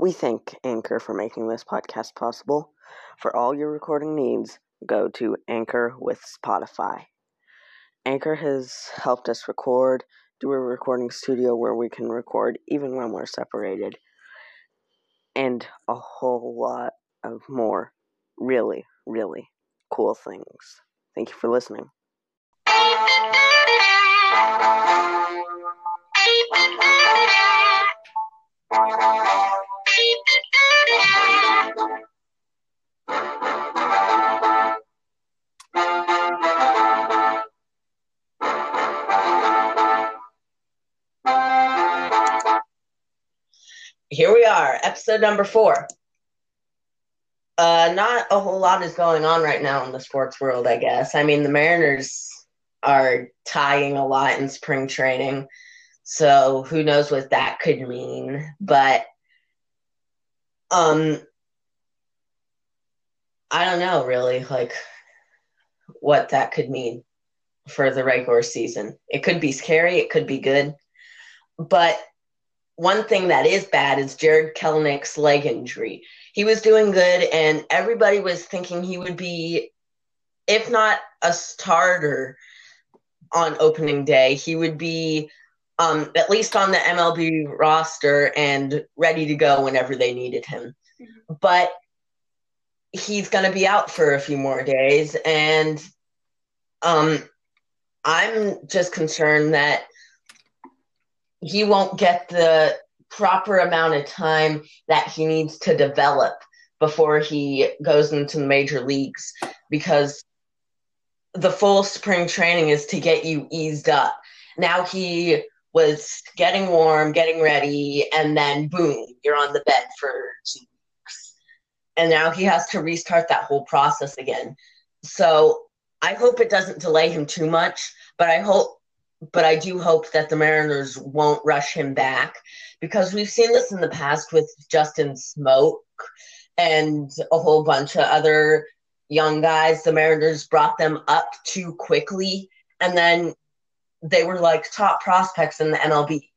We thank Anchor for making this podcast possible. For all your recording needs, go to Anchor with Spotify. Anchor has helped us record, do a recording studio where we can record even when we're separated, and a whole lot of more really, really cool things. Thank you for listening. Here we are, episode number four. Uh, not a whole lot is going on right now in the sports world, I guess. I mean, the Mariners are tying a lot in spring training, so who knows what that could mean. But um, I don't know really, like what that could mean for the regular season. It could be scary, it could be good, but one thing that is bad is Jarred Kelenic's leg injury. He was doing good, and everybody was thinking he would be, if not a starter on opening day, he would be um, at least on the MLB roster and ready to go whenever they needed him. Mm-hmm. But he's going to be out for a few more days, and um, I'm just concerned that he won't get the proper amount of time that he needs to develop before he goes into the major leagues because the full spring training is to get you eased up. Now he was getting warm, getting ready, and then boom, you're on the bed for two weeks. And now he has to restart that whole process again. So I hope it doesn't delay him too much, but I hope but I do hope that the Mariners won't rush him back because we've seen this in the past with Justin Smoak and a whole bunch of other young guys. The Mariners brought them up too quickly, and then they were like top prospects in the MLB.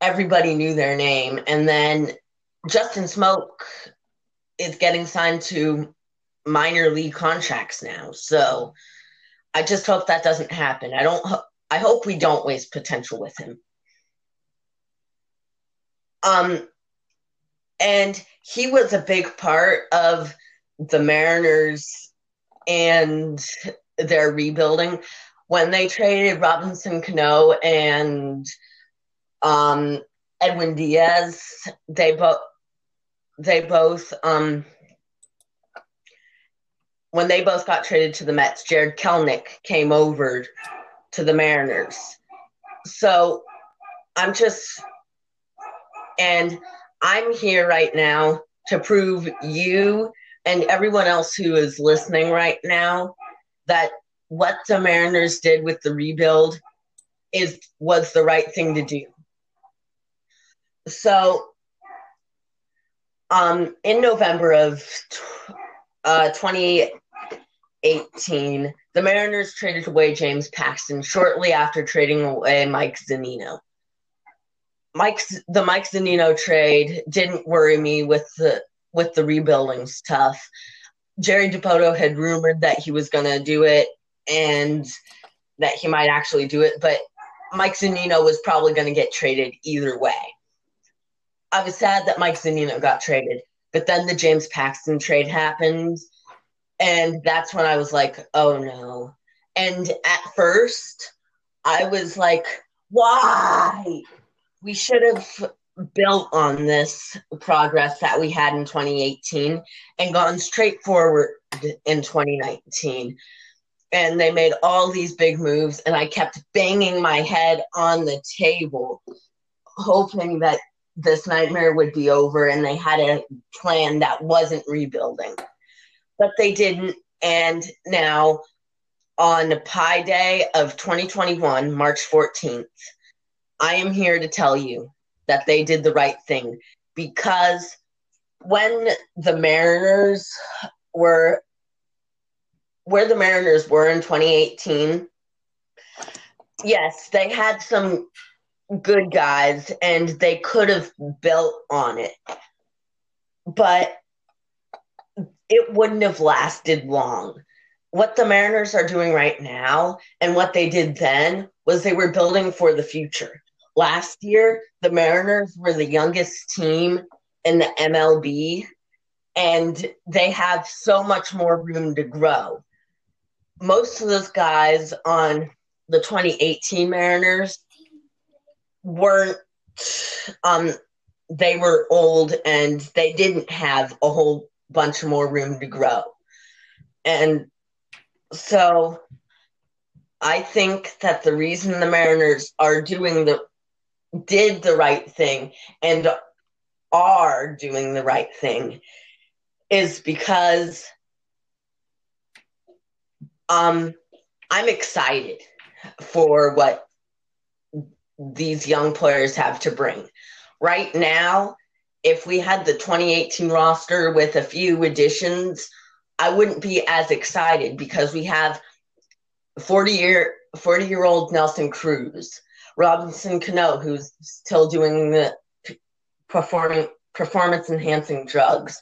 Everybody knew their name, and then Justin Smoak is getting signed to minor league contracts now. So I just hope that doesn't happen. I don't. I hope we don't waste potential with him. Um, and he was a big part of the Mariners and their rebuilding when they traded Robinson Cano and um, Edwin Diaz. They both they both um, when they both got traded to the Mets, Jarred Kelenic came over to the Mariners. So I'm just, and I'm here right now to prove you and everyone else who is listening right now that what the Mariners did with the rebuild is was the right thing to do. So, um, in November of uh, 2018, the Mariners traded away James Paxton shortly after trading away Mike Zunino. Mike's the Mike Zunino trade didn't worry me with the with the rebuilding stuff. Jerry Dipoto had rumored that he was going to do it and that he might actually do it, but Mike Zunino was probably going to get traded either way. I was sad that Mike Zunino got traded, but then the James Paxton trade happened, and that's when I was like, oh no. And at first, I was like, why? We should have built on this progress that we had in 2018 and gone straight forward in 2019. And they made all these big moves, and I kept banging my head on the table, hoping that this nightmare would be over and they had a plan that wasn't rebuilding. But they didn't. And now on Pi Day of 2021, March 14th, I am here to tell you that they did the right thing because when the Mariners were where the Mariners were in 2018, yes, they had some good guys and they could have built on it. But it wouldn't have lasted long. What the Mariners are doing right now and what they did then was they were building for the future. Last year, the Mariners were the youngest team in the MLB and they have so much more room to grow. Most of those guys on the 2018 Mariners weren't um they were old and they didn't have a whole bunch more room to grow. And so I think that the reason the Mariners are doing the did the right thing and are doing the right thing is because um I'm excited for what these young players have to bring. Right now, if we had the 2018 roster with a few additions, I wouldn't be as excited because we have 40 year 40 year old Nelson Cruz, Robinson Cano, who's still doing the performing performance enhancing drugs.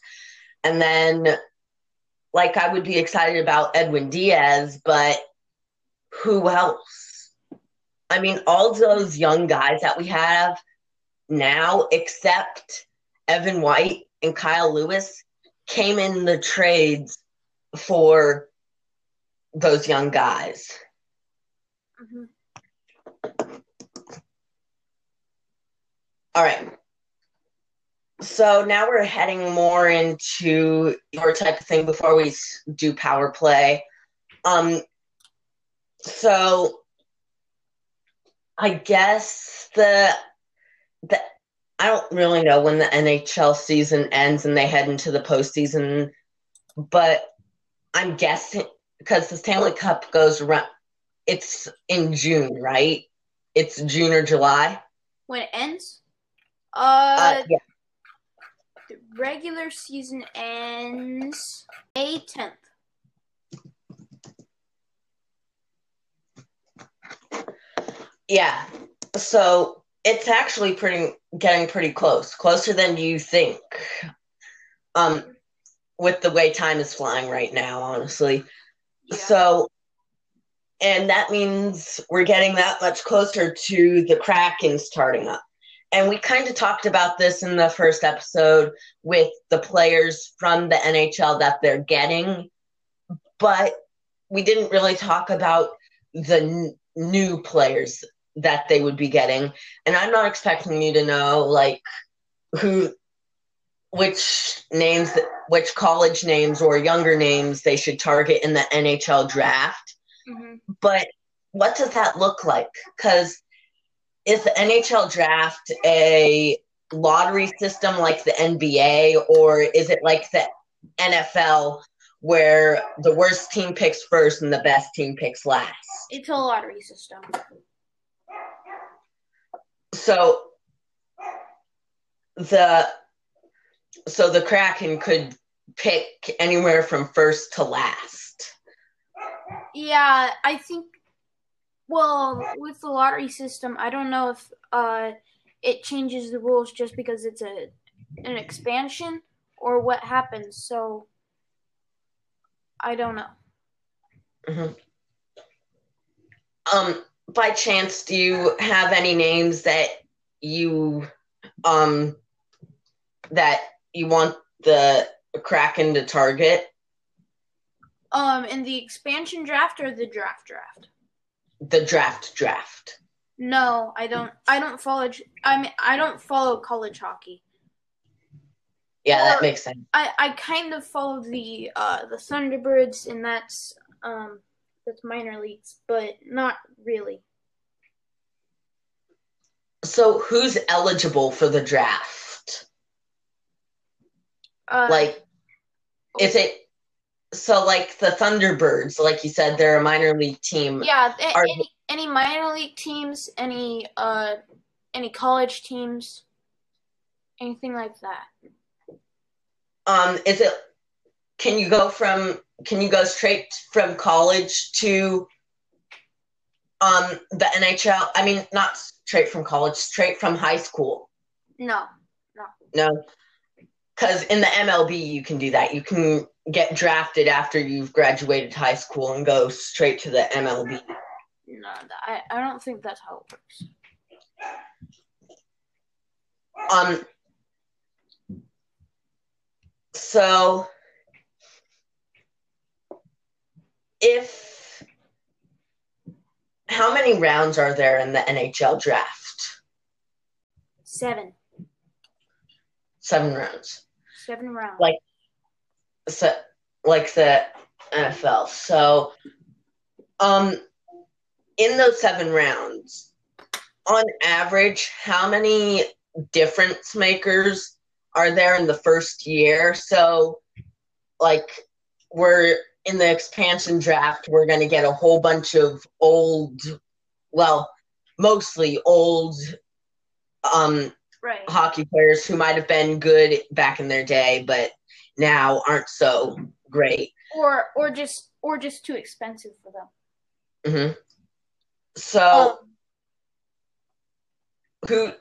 And then like I would be excited about Edwin Diaz, but who else? I mean, all those young guys that we have now, except Evan White and Kyle Lewis, came in the trades for those young guys. Mm-hmm. All right. So now we're heading more into your type of thing before we do power play. Um, so I guess the the I don't really know when the NHL season ends and they head into the postseason, but I'm guessing because the Stanley Cup goes around. It's in June, right? It's June or July when it ends. Uh, uh yeah. The regular season ends May tenth. Yeah. So it's actually pretty getting pretty close, closer than you think. Um, with the way time is flying right now, honestly. Yeah. So, and that means we're getting that much closer to the Kraken starting up. And we kind of talked about this in the first episode with the players from the NHL that they're getting, but we didn't really talk about the n- new players that they would be getting. And I'm not expecting you to know like who which names which college names or younger names they should target in the NHL draft. Mm-hmm. But what does that look like? Cuz is the NHL draft a lottery system like the NBA or is it like the NFL where the worst team picks first and the best team picks last? It's a lottery system. So the so the Kraken could pick anywhere from first to last. Yeah, I think well, with the lottery system, I don't know if uh it changes the rules just because it's a an expansion or what happens. So I don't know. Mm-hmm. Um by chance, do you have any names that you um that you want the Kraken to target? Um, in the expansion draft or the draft draft? The draft draft. No, I don't. I don't follow. I mean, I don't follow college hockey. Yeah, that makes sense. I I kind of follow the uh the Thunderbirds, and that's um that's minor leagues, but not really. So who's eligible for the draft? Uh, like, is it so? Like the Thunderbirds, like you said, they're a minor league team. Yeah, Are, any, any minor league teams, any uh, any college teams, anything like that. Um, is it? Can you go from can you go straight from college to Um, the NHL. I mean, not straight from college, straight from high school. No, No, because in the MLB you can do that. You can get drafted after you've graduated high school and go straight to the MLB. no, I, I don't think that's how it works. Um. So, if how many rounds are there in the NHL draft? Seven, Seven rounds. seven rounds. Like- So, like the NFL. So, um, in those seven rounds, on average, how many difference makers are there in the first year? So, like, we're in the expansion draft, we're going to get a whole bunch of old, well, mostly old um, right. hockey players who might have been good back in their day, but now aren't so great. Or or just or just too expensive for them. hmm So, Um, who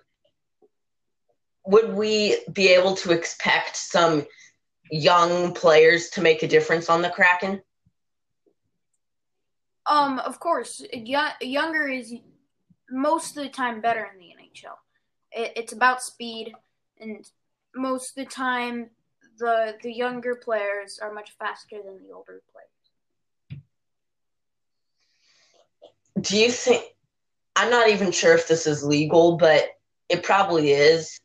would we be able to expect some young players to make a difference on the Kraken? Um, of course, young, younger is most of the time better in the NHL. It, it's about speed, and most of the time, the the younger players are much faster than the older players. Do you think? I'm not even sure if this is legal, but it probably is.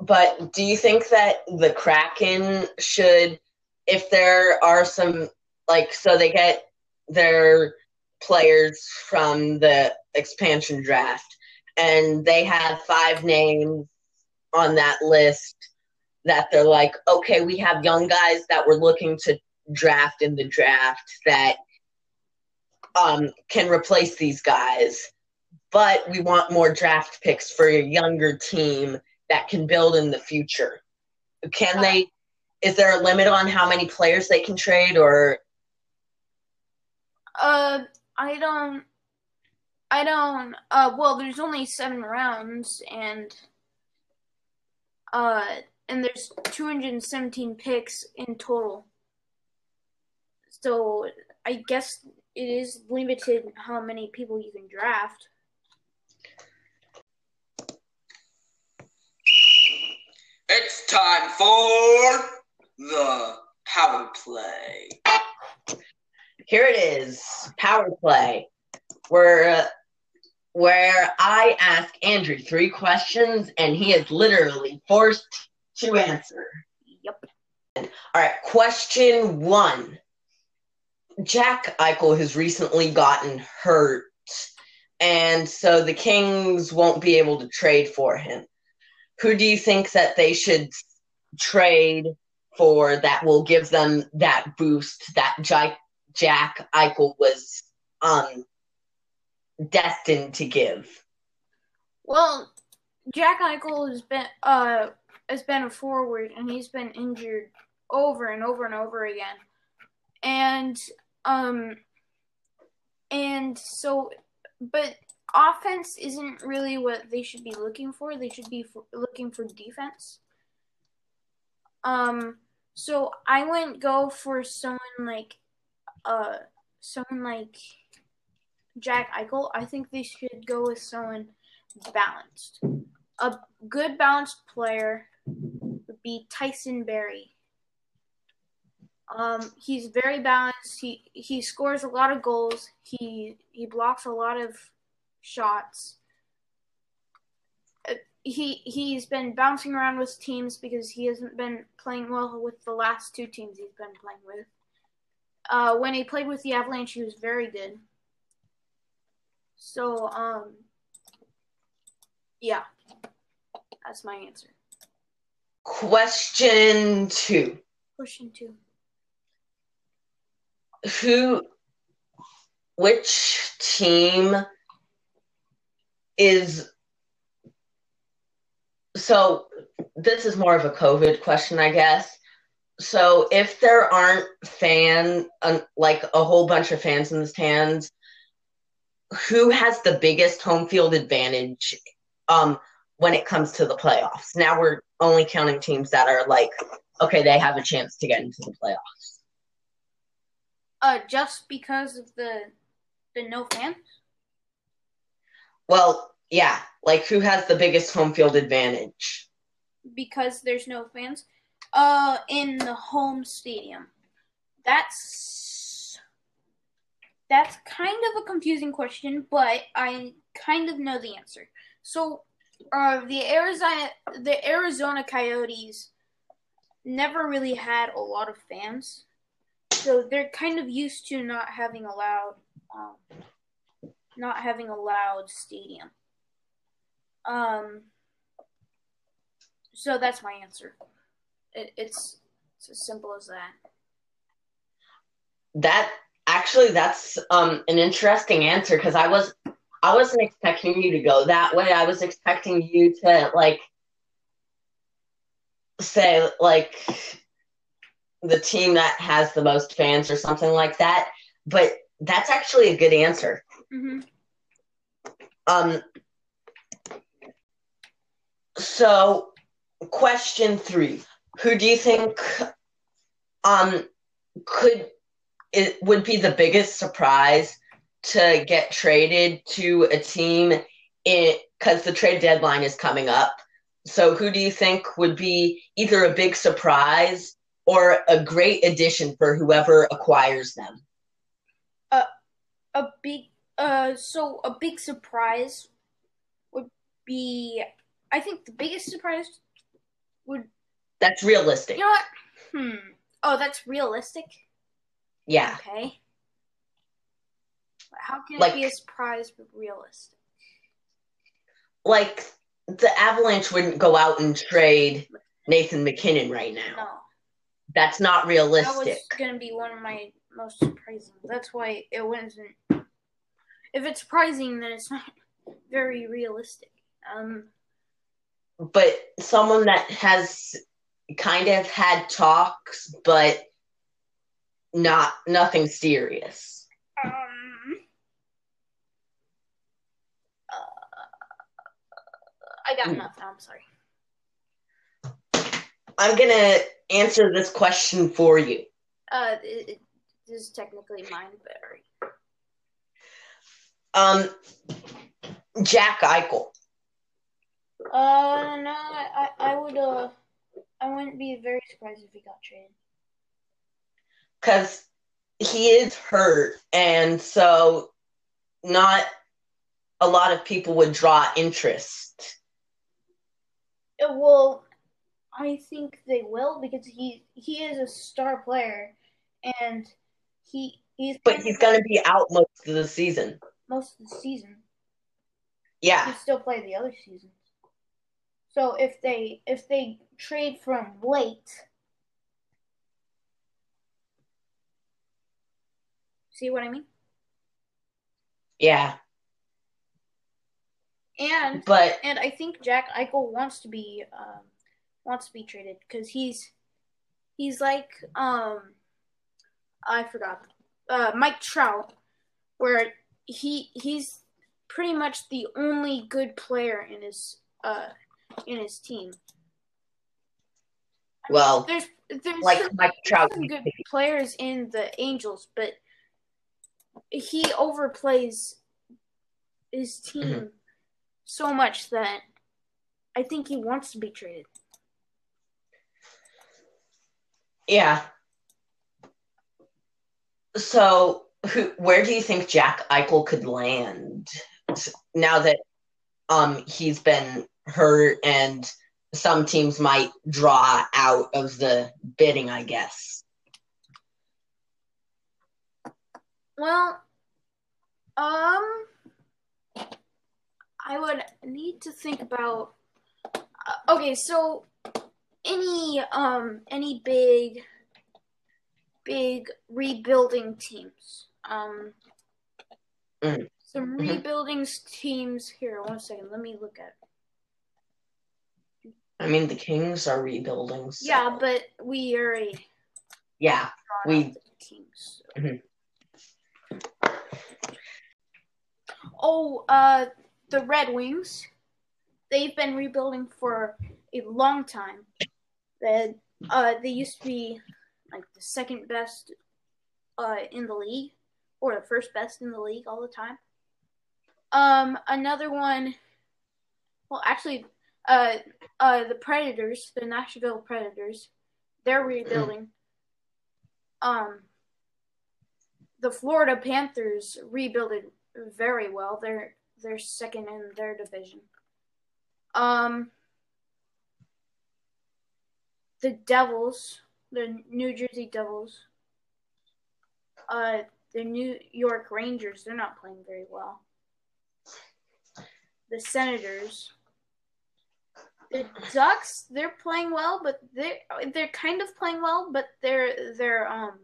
But do you think that the Kraken should, if there are some, like, so they get their players from the expansion draft and they have five names on that list that they're like, okay, we have young guys that we're looking to draft in the draft that um, can replace these guys, but we want more draft picks for a younger team that can build in the future. Can they? Is there a limit on how many players they can trade, or Uh, I don't. I don't. Uh, well, there's only seven rounds, and uh, and there's 217 picks in total. So I guess it is limited how many people you can draft. It's time for the power play. here it is, power play, where where I ask Andrew three questions and he is literally forced to answer. Yep. All right, question one. Jack Eichel has recently gotten hurt, and so the Kings won't be able to trade for him. Who do you think that they should trade for that will give them that boost that Jack, Eichel was um, destined to give? Well, Jack Eichel has been uh has been a forward, and he's been injured over and over and over again, and um, and so, but offense isn't really what they should be looking for. They should be for, looking for defense. Um, so I wouldn't go for someone like uh someone like Jack Eichel. I think they should go with someone balanced. A good balanced player would be Tyson Barrie. Um, he's very balanced. He he scores a lot of goals. He he blocks a lot of shots. Uh, He he's been bouncing around with teams because he hasn't been playing well with the last two teams he's been playing with. Uh, when he played with the Avalanche, he was very good. So um, yeah, that's my answer. Question two. Question two. Who, which team is so this is more of a COVID question, I guess. So if there aren't fan, like a whole bunch of fans in the stands, who has the biggest home field advantage um, when it comes to the playoffs. Now we're only counting teams that are like, okay, they have a chance to get into the playoffs. Uh, just because of the the no fans. Well, yeah, like who has the biggest home field advantage? because there's no fans. Uh in the home stadium. That's that's kind of a confusing question but i kind of know the answer. So uh the arizona the arizona coyotes never really had a lot of fans. So they're kind of used to not having a loud um, not having a loud stadium um so that's my answer. It, it's it's as simple as that. That actually, that's um, an interesting answer because I was I wasn't expecting you to go that way. I was expecting you to like say like the team that has the most fans or something like that. But that's actually a good answer. Mm-hmm. Um. So question three who do you think um could it would be the biggest surprise to get traded to a team in because the trade deadline is coming up so who do you think would be either a big surprise or a great addition for whoever acquires them A big uh so a big surprise would be I think the biggest surprise would that's realistic you know what? Hmm. Oh, that's realistic. yeah Okay. How can Like- it be a surprise but realistic? like the avalanche wouldn't go out and trade nathan mackinnon right now No. that's not realistic. That was gonna be one of my most surprising. That's why it wasn't. If it's surprising, then it's not very realistic. Um, but someone that has kind of had talks but not nothing serious um, uh, I got Hmm. nothing. I'm sorry. i'm gonna answer this question for you Uh, it, it, this is technically mine, but. Um jack eichel. Uh, no, I, I, would, uh, I wouldn't be very surprised if he got traded. because he is hurt and so not a lot of people would draw interest. Uh, well, I think they will because he he is a star player, and he he's but he's going to be out most of the season most of the season. yeah He still play the other seasons. So if they if they trade from late, see what I mean? yeah And but and I think Jack Eichel wants to be um, wants to be traded because he's he's like um I forgot uh, Mike Trout, where he he's pretty much the only good player in his uh in his team. well There's there's like some, mike trout some good players in the Angels, but he overplays his team so much that I think he wants to be traded. Yeah. So, who, where do you think Jack Eichel could land now that um he's been hurt and some teams might draw out of the bidding, I guess. Well, um, I would need to think about. Uh, okay, so any um any big big rebuilding teams. Um, Mm. some Mhm. rebuilding teams. Here, one second. Let me look at. I mean, the Kings are rebuilding. so- Yeah, but we already yeah, we teams. so. Mhm. Oh, uh, the Red Wings. They've been rebuilding for a long time. They, uh, they used to be like the second best uh, in the league, or the first best in the league all the time. Um, another one. Well, actually, uh, uh, the Predators, the Nashville Predators, they're rebuilding. um, the Florida Panthers rebuilded very well. They're they're second in their division. Um, the Devils, the New Jersey Devils, uh, the New York Rangers, they're not playing very well. The Senators, the Ducks, they're playing well, but they they're kind of playing well, but they're they're um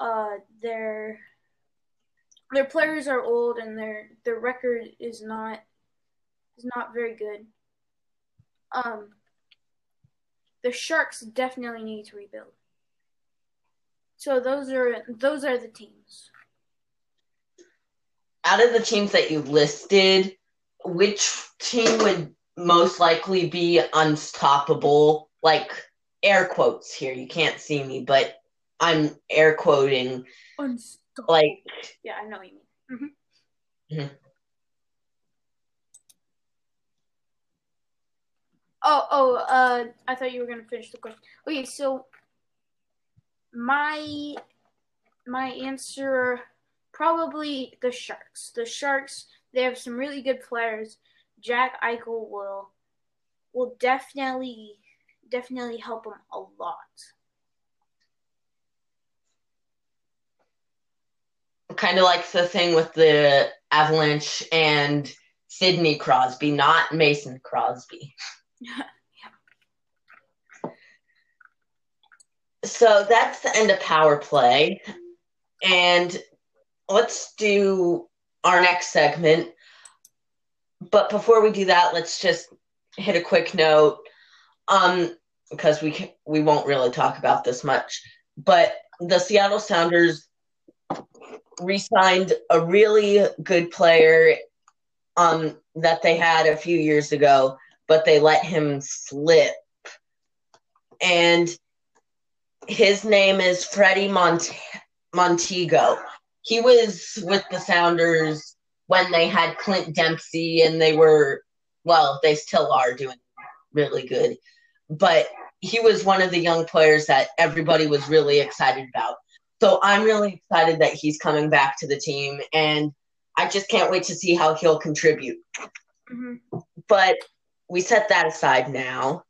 uh their their players are old and their their record is not is not very good. Um the Sharks definitely need to rebuild. So those are those are the teams. Out of the teams that you listed, which team would most likely be unstoppable? Like air quotes here. You can't see me, but I'm air quoting Unstoppable. like yeah, I know what you mean. hmm Mhm. Oh, oh, uh, I thought you were gonna finish the question. Okay, so my my answer probably the Sharks. The Sharks they have some really good players. Jack Eichel will will definitely definitely help them a lot. kind of like the thing with the Avalanche and Sidney Crosby, not Mason Crosby. So that's the end of power play. And let's do our next segment. But before we do that, let's just hit a quick note. Um, because we can, we won't really talk about this much. But the Seattle Sounders re-signed a really good player um that they had a few years ago, but they let him slip. And his name is Freddie Mont- Montero. He was with the Sounders when they had Clint Dempsey and they were well, they still are doing really good. But he was one of the young players that everybody was really excited about. So I'm really excited that he's coming back to the team, and I just can't wait to see how he'll contribute. hmm But we set that aside now,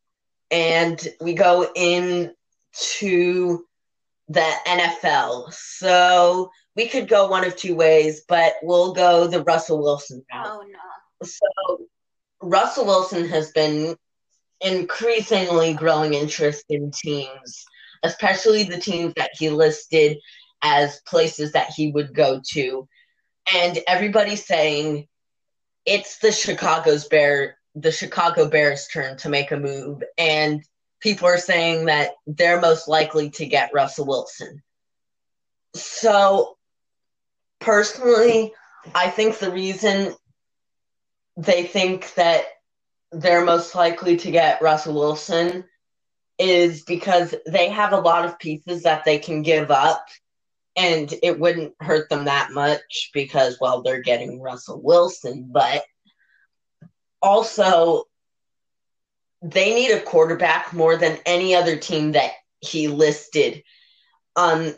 and we go into the NFL. So we could go one of two ways, but we'll go the Russell Wilson route. Oh no. So Russell Wilson has been increasingly growing interest in teams, especially the teams that he listed as places that he would go to. And everybody's saying it's the Chicago's Bear the Chicago Bears turn to make a move and people are saying that they're most likely to get Russell Wilson. So personally, I think the reason they think that they're most likely to get Russell Wilson is because they have a lot of pieces that they can give up and it wouldn't hurt them that much because well they're getting Russell Wilson but also they need a quarterback more than any other team that he listed um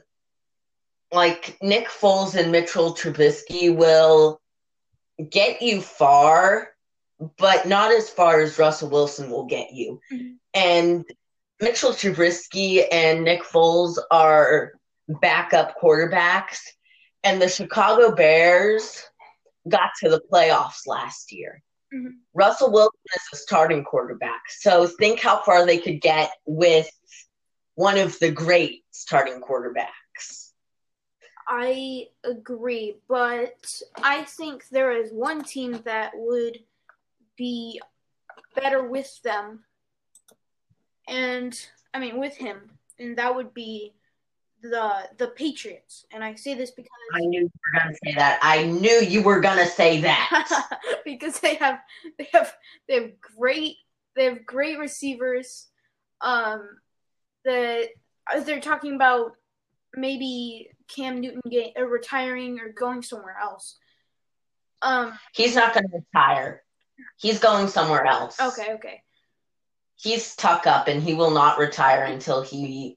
like Nick Foles and Mitchell Trubisky will get you far but not as far as Russell Wilson will get you. Mhm. And Mitchell Trubisky and Nick Foles are backup quarterbacks, and the Chicago Bears got to the playoffs last year. Mhm. Russell Wilson is a starting quarterback, so think how far they could get with one of the great starting quarterbacks. I agree, but I think there is one team that would be better with them, and I mean with him, and that would be the the Patriots, and I say this because I knew you were gonna say that. I knew you were gonna say that. because they have they have they have great they have great receivers. Um, the they're talking about maybe Cam Newton get, uh, retiring or going somewhere else. Um, He's not gonna retire. He's going somewhere else. okay, okay. He's tuck up and he will not retire until he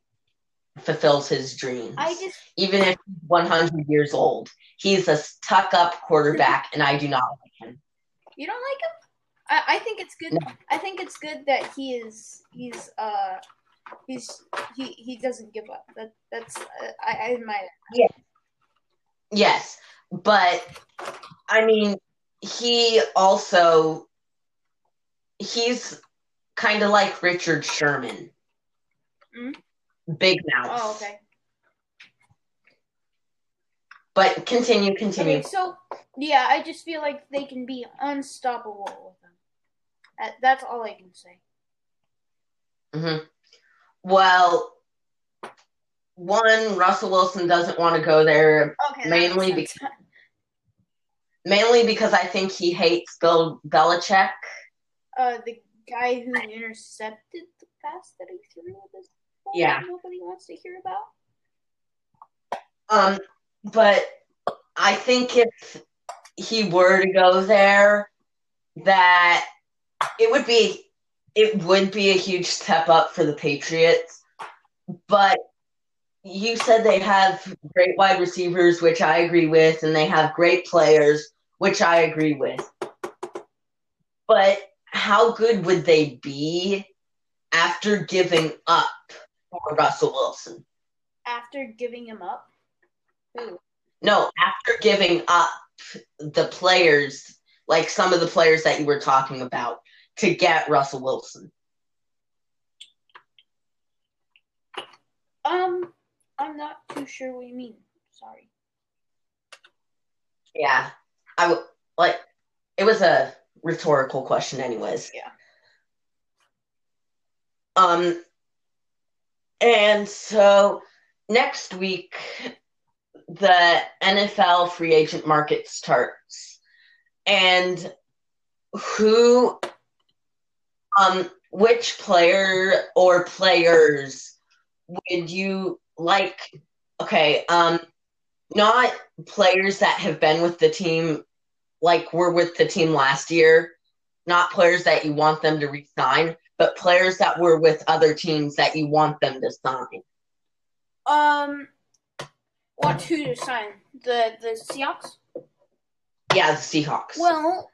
fulfills his dreams. I just Even if he's 100 years old. He's a tuck up quarterback and I do not like him. you don't like him. I, I think it's good. No. I think it's good that he is he's uh he's he he doesn't give up. That that's uh, I, I admire. Yes, but I mean, he also he's kind of like Richard Sherman. Mm. Big mouth. Oh, okay. But continue, continue. So yeah, I just feel like they can be unstoppable with them. That's all I can say. hmm Well, one, Russell Wilson doesn't want to go there Okay, Mainly because mainly because I think he hates Bill Belichick. uh the guy who intercepted the pass that he threw Yeah. nobody wants to hear about. Um, but I think if he were to go there, that it would be it would be a huge step up for the Patriots. But you said they have great wide receivers, which I agree with, and they have great players, which I agree with. But how good would they be after giving up for Russell Wilson? After giving him up, Ooh. No, after giving up the players, like some of the players that you were talking about, to get Russell Wilson. um, I'm not too sure what you mean. Sorry. Yeah, I w- like it was a rhetorical question, anyways. Yeah. Um, and so next week, the NFL free agent market starts, and who, um, which player or players would you like? Okay, um, not players that have been with the team, like were with the team last year, not players that you want them to resign, but players that were with other teams that you want them to sign. Um, what who to sign? The the Seahawks. Yeah, the Seahawks. Well,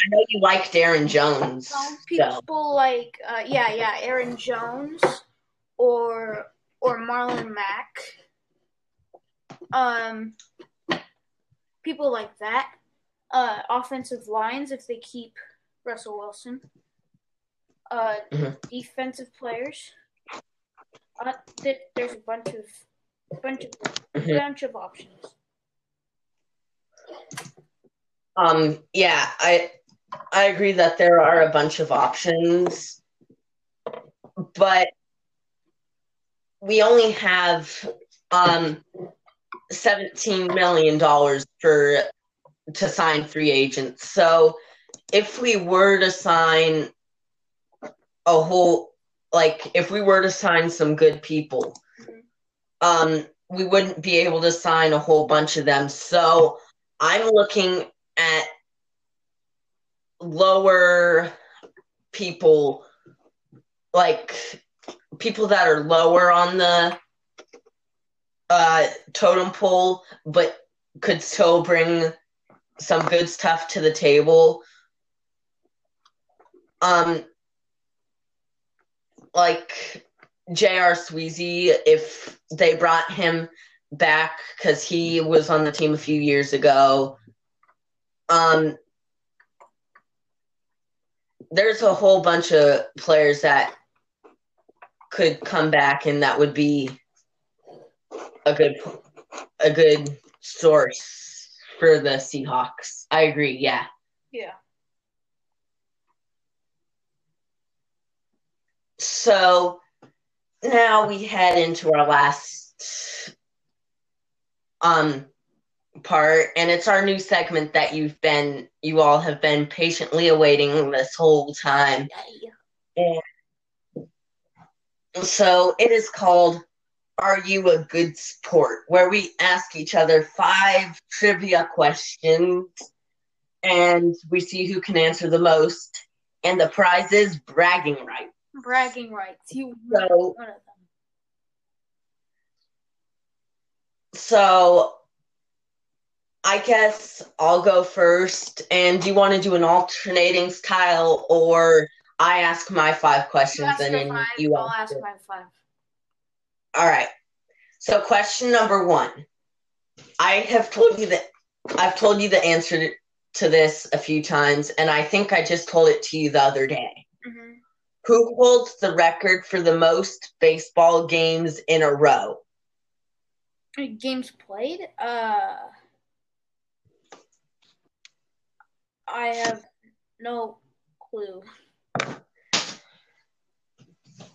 I know you like Darren Jones. some So, people like uh, yeah yeah Aaron Jones or or Marlon Mack. Um, people like that. Uh, offensive lines if they keep Russell Wilson. Uh, Mhm. defensive players. Uh, th- there's a bunch of bunch of Mhm. bunch of options. um, yeah, I I agree that there are a bunch of options, but we only have um seventeen million dollars for to sign free agents. So if we were to sign a whole like if we were to sign some good people, um, we wouldn't be able to sign a whole bunch of them. So I'm looking at lower people, like people that are lower on the uh, totem pole, but could still bring some good stuff to the table. Um, like J.R. Sweezy, if they brought him back because he was on the team a few years ago. Um, there's a whole bunch of players that could come back, and that would be a good a good source for the Seahawks. I agree. Yeah. Yeah. So now we head into our last um part and it's our new segment that you've been you all have been patiently awaiting this whole time. And so it is called Are You a Good Sport? where we ask each other five trivia questions and we see who can answer the most. And the prize is bragging rights. Bragging rights. You So- one of them. So I guess I'll go first. And do you want to do an alternating style or I ask my five questions and then five, you I'll ask my five. All right. So question number one. I have told you that I've told you the answer to this a few times, and I think I just told it to you the other day. hmm Who holds the record for the most baseball games in a row? Games played? Uh, I have no clue.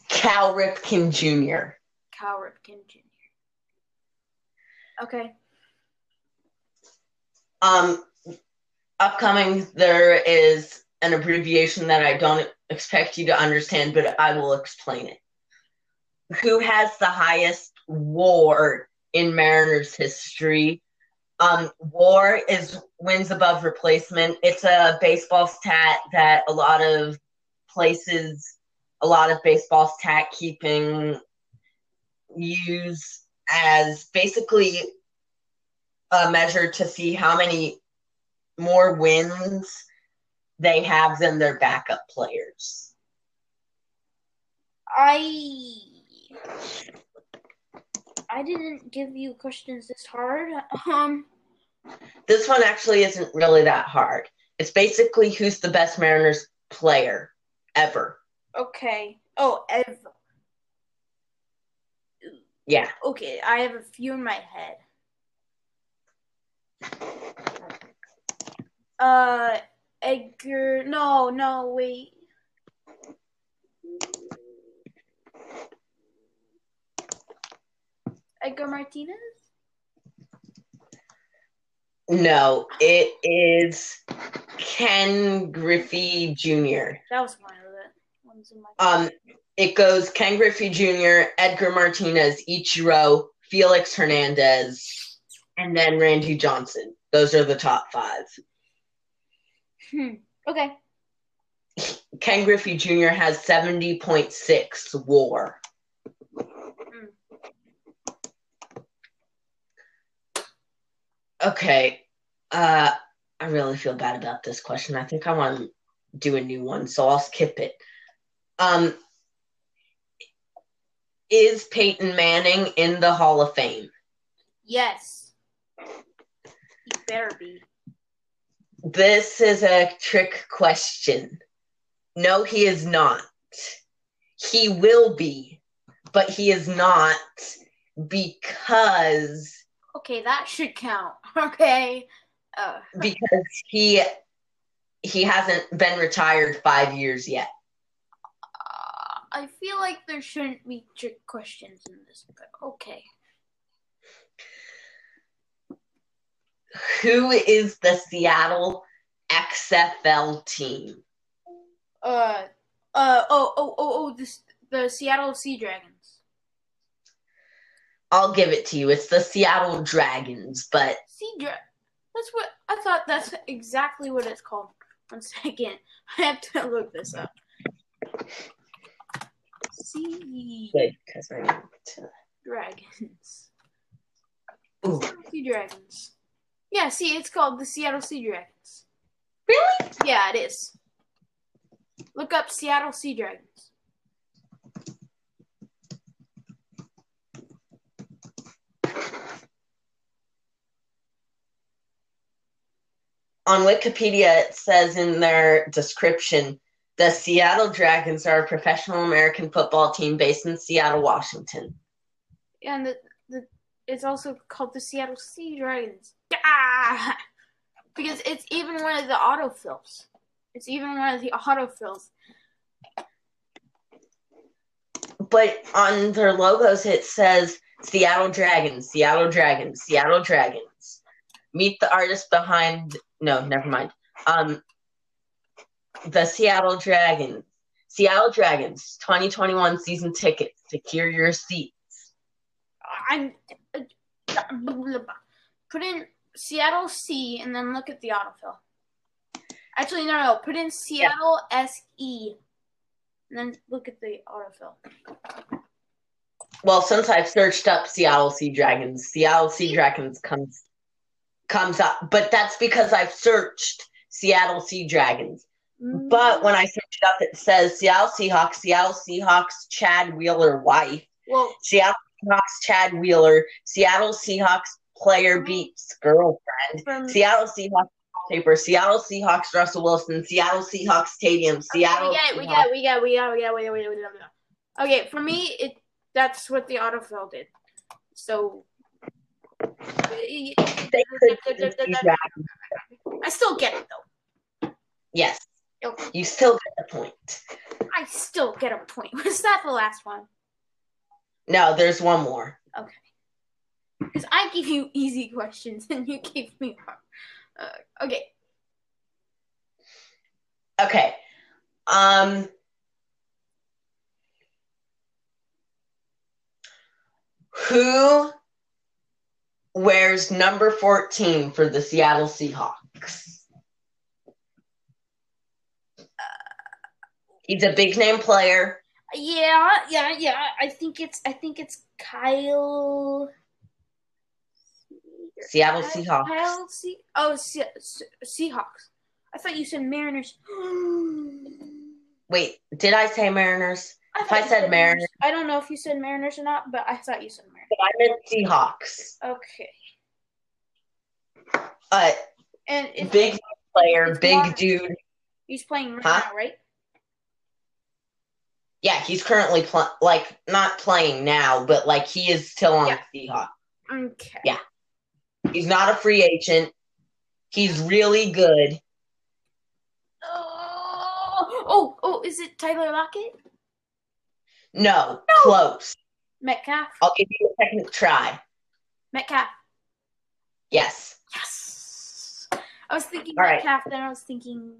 Cal Ripken Jr. Cal Ripken Jr. Okay. Um, upcoming, there is an abbreviation that I don't expect you to understand, but I will explain it. Who has the highest WAR in Mariners history? Um, WAR is wins above replacement. It's a baseball stat that a lot of places, a lot of baseball stat keeping use as basically a measure to see how many more wins they have than their backup players. I I didn't give you questions this hard. Um, This one actually isn't really that hard. It's basically who's the best Mariners player ever. okay. Oh, Ev. Yeah. Okay, I have a few in my head. Uh, Edgar. No, no, wait. Edgar Martinez? No, it is Ken Griffey Jr. That was one of the ones in my. Um, it goes Ken Griffey Jr., Edgar Martinez, Ichiro, Felix Hernandez, and then Randy Johnson. Those are the top five. Hmm. Okay. Ken Griffey Jr. has 70.6 war. Okay. Uh, I really feel bad about this question. I think I want to do a new one, so I'll skip it. Um, is Peyton Manning in the Hall of Fame? Yes. He better be. This is a trick question. No, he is not. He will be, but he is not because Okay, that should count. Okay. Uh, because he he hasn't been retired five years yet. I feel like there shouldn't be trick questions in this, but okay. Who is the Seattle XFL team? Uh, uh, oh, oh, oh, oh, this, the Seattle Sea Dragons. I'll give it to you. It's the Seattle Dragons, but Sea Dra- That's what I thought. That's exactly what it's called. One second, I have to look this up. Sea good because we're not to- Dragons. Ooh, Sea Dragons. Yeah, see, it's called the Seattle Sea Dragons. really? Yeah, it is. Look up Seattle Sea Dragons. On Wikipedia, it says in their description the Seattle Dragons are a professional American football team based in Seattle, Washington. And the, the it's also called the Seattle Sea Dragons. Ah! Because it's even one of the autofills. It's even one of the autofills. But on their logos, it says Seattle Dragons, Seattle Dragons, Seattle Dragons. Meet the artist behind. No, never mind. Um, the Seattle Dragons, Seattle Dragons, 2021 season tickets. Secure your seats. I'm put in Seattle C and then look at the autofill. Actually, no, no. Put in Seattle S E, and then look at the autofill. Well, since I've searched up Seattle Sea Dragons, Seattle Sea Dragons comes comes up, but that's because I've searched Seattle Sea Dragons. But mm. when I search it up, it says Seattle Seahawks, Seattle Seahawks, Chad Wheeler wife, well, Seattle Seahawks, Chad Wheeler, Seattle Seahawks player beats girlfriend, from Seattle Seahawks paper, Seattle Seahawks Russell Wilson, Seattle Seahawks Stadium, Seattle. we get we it, we get it, we get it, we get it, we get it, we get it, we get it. Okay, for me, it that's what the autofill did. So. They could be Sea Dragons. I still get it though. Yes, Okay. you still get the point. I still get a point. Was that the last one? No, there's one more. Because I give you easy questions and you give me hard. Uh, okay. Okay. Um Who wears number 14 for the Seattle Seahawks? He's a big name player. Yeah, yeah, yeah. I think it's I think it's Kyle. Seattle Seahawks. Se- oh, Se- Se- Seahawks. I thought you said Mariners. Wait, did I say Mariners? I, If I you said Mariners- I don't know if you said Mariners or not, but I thought you said Mariners. I meant Seahawks. Okay. Uh, And it's, big player, big modern. dude. he's playing right Huh? now, right? Yeah, he's currently pl- like not playing now, but like he is still on Yeah. Seahawks. Okay. Yeah. He's not a free agent. He's really good. Oh, oh, oh, is it Tyler Lockett? No, No. close. Metcalf? I'll give you a second try. Metcalf. Yes. Yes. I was thinking All right. Metcalf, then I was thinking.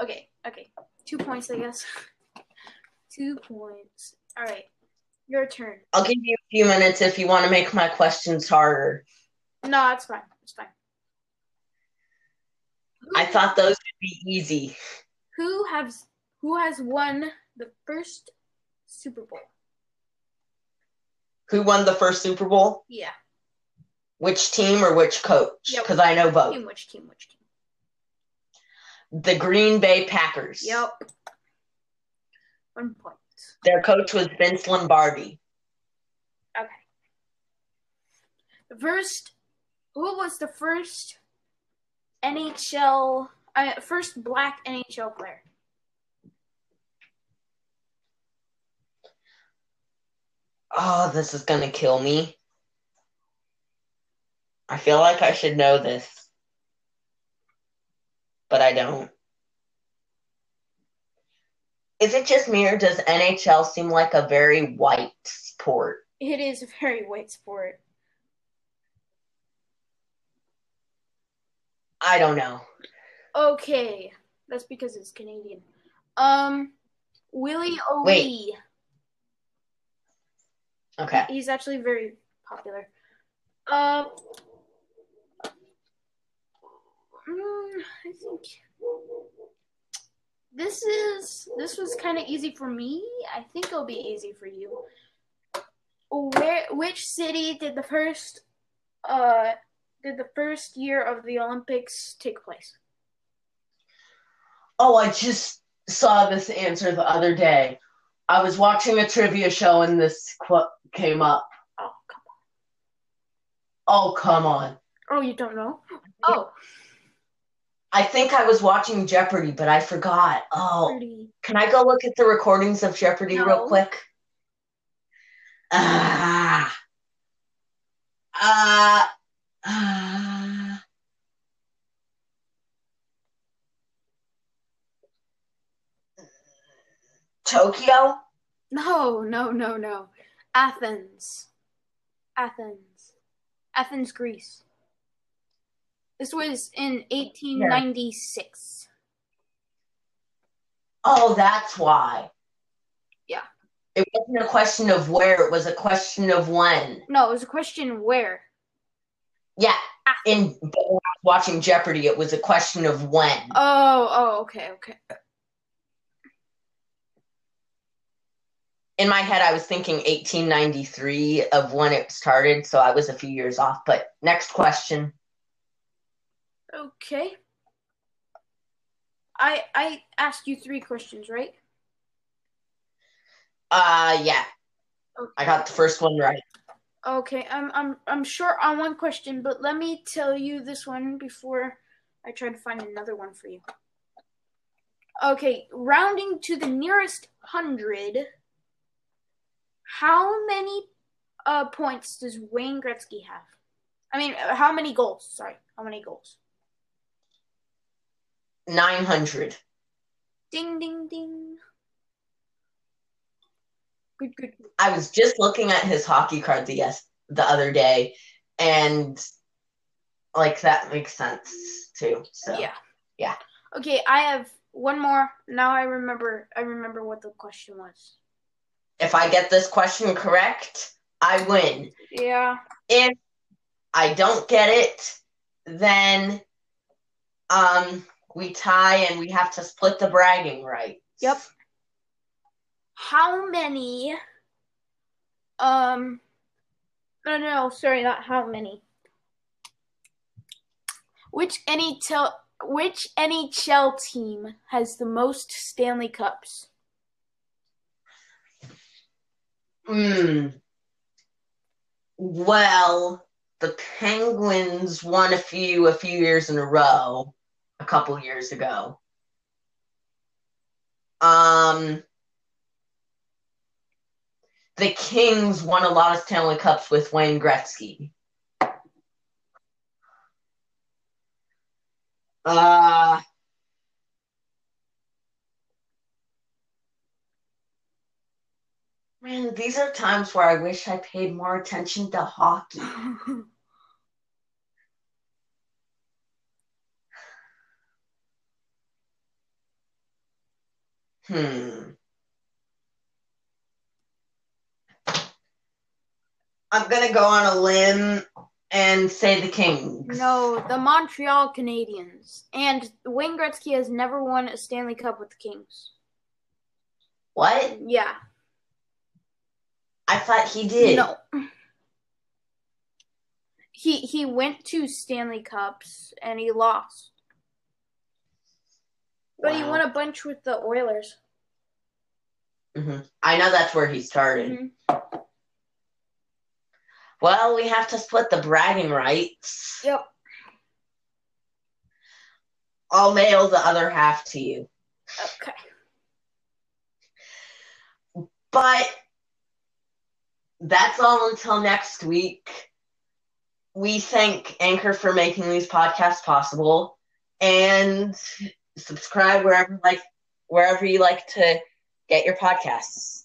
Okay, okay. Two points, I guess. Two points. All right. Your turn. I'll give you a few minutes if you want to make my questions harder. No, it's fine. It's fine. I thought those would be easy. Who has who has won the first Super Bowl? Who won the first Super Bowl? Yeah. Which team or which coach? Yep. Because I know both. Team, which team? Which team? The Green Bay Packers. Yep. One point. Their coach was Vince Lombardi. Okay. First, who was the first NHL, uh, first black NHL player? Oh, this is gonna kill me. I feel like I should know this, but I don't. Is it just me, or does NHL seem like a very white sport? It is a very white sport. I don't know. Okay, that's because it's Canadian. Um, Willie O'Ree. Wait. Okay. He's actually very popular. Um, mm, I think this is this was kind of easy for me. I think it'll be easy for you. Where which city did the first uh did the first year of the Olympics take place? Oh, I just saw this answer the other day. I was watching a trivia show and this quote came up. Oh, come on. Oh, come on. on. Oh, you don't know? Oh, I think I was watching Jeopardy, but I forgot. Oh, pretty. can I go look at the recordings of Jeopardy No. real quick? Ah. Uh, uh, Tokyo? No, no, no, no. Athens. Athens. Athens, Greece. This was in 1896. Oh, that's why. Yeah. It wasn't a question of where, it was a question of when. No, it was a question where. Yeah. Ah. In watching Jeopardy, it was a question of when. Oh, oh, okay, okay. In my head, I was thinking 1893 of when it started, so I was a few years off. But next question. Okay. I I asked you three questions, right? Uh, yeah. Okay. I got the first one right. Okay, I'm I'm I'm short on one question, but let me tell you this one before I try to find another one for you. Okay, rounding to the nearest hundred, how many uh, points does Wayne Gretzky have? I mean, uh, how many goals? Sorry, how many goals? 900. Ding, ding, ding. Good, good, good. I was just looking at his hockey card the yes the other day, and like that makes sense too. So Yeah. Yeah. Okay, I have one more. Now I remember. I remember what the question was. if I get this question correct, I win. Yeah. If I don't get it, then um we tie and we have to split the bragging rights. Yep. How many? Um. No, no. Sorry, not how many. Which NHL which NHL team has the most Stanley Cups? Hmm. Well, the Penguins won a few a few years in a row, a couple years ago. Um, the Kings won a lot of Stanley Cups with Wayne Gretzky. Uh, man, these are times where I wish I paid more attention to hockey. Hmm. I'm gonna go on a limb and say the Kings. no, the Montreal Canadiens. And Wayne Gretzky has never won a Stanley Cup with the Kings. What? Yeah. I thought he did. No. He he went to Stanley Cups and he lost. But he won a bunch with the Oilers. Mhm. I know that's where he started. Mhm. Well, we have to split the bragging rights. Yep. I'll mail the other half to you. Okay. But that's all until next week. We thank Anchor for making these podcasts possible and subscribe wherever like wherever you like to get your podcasts.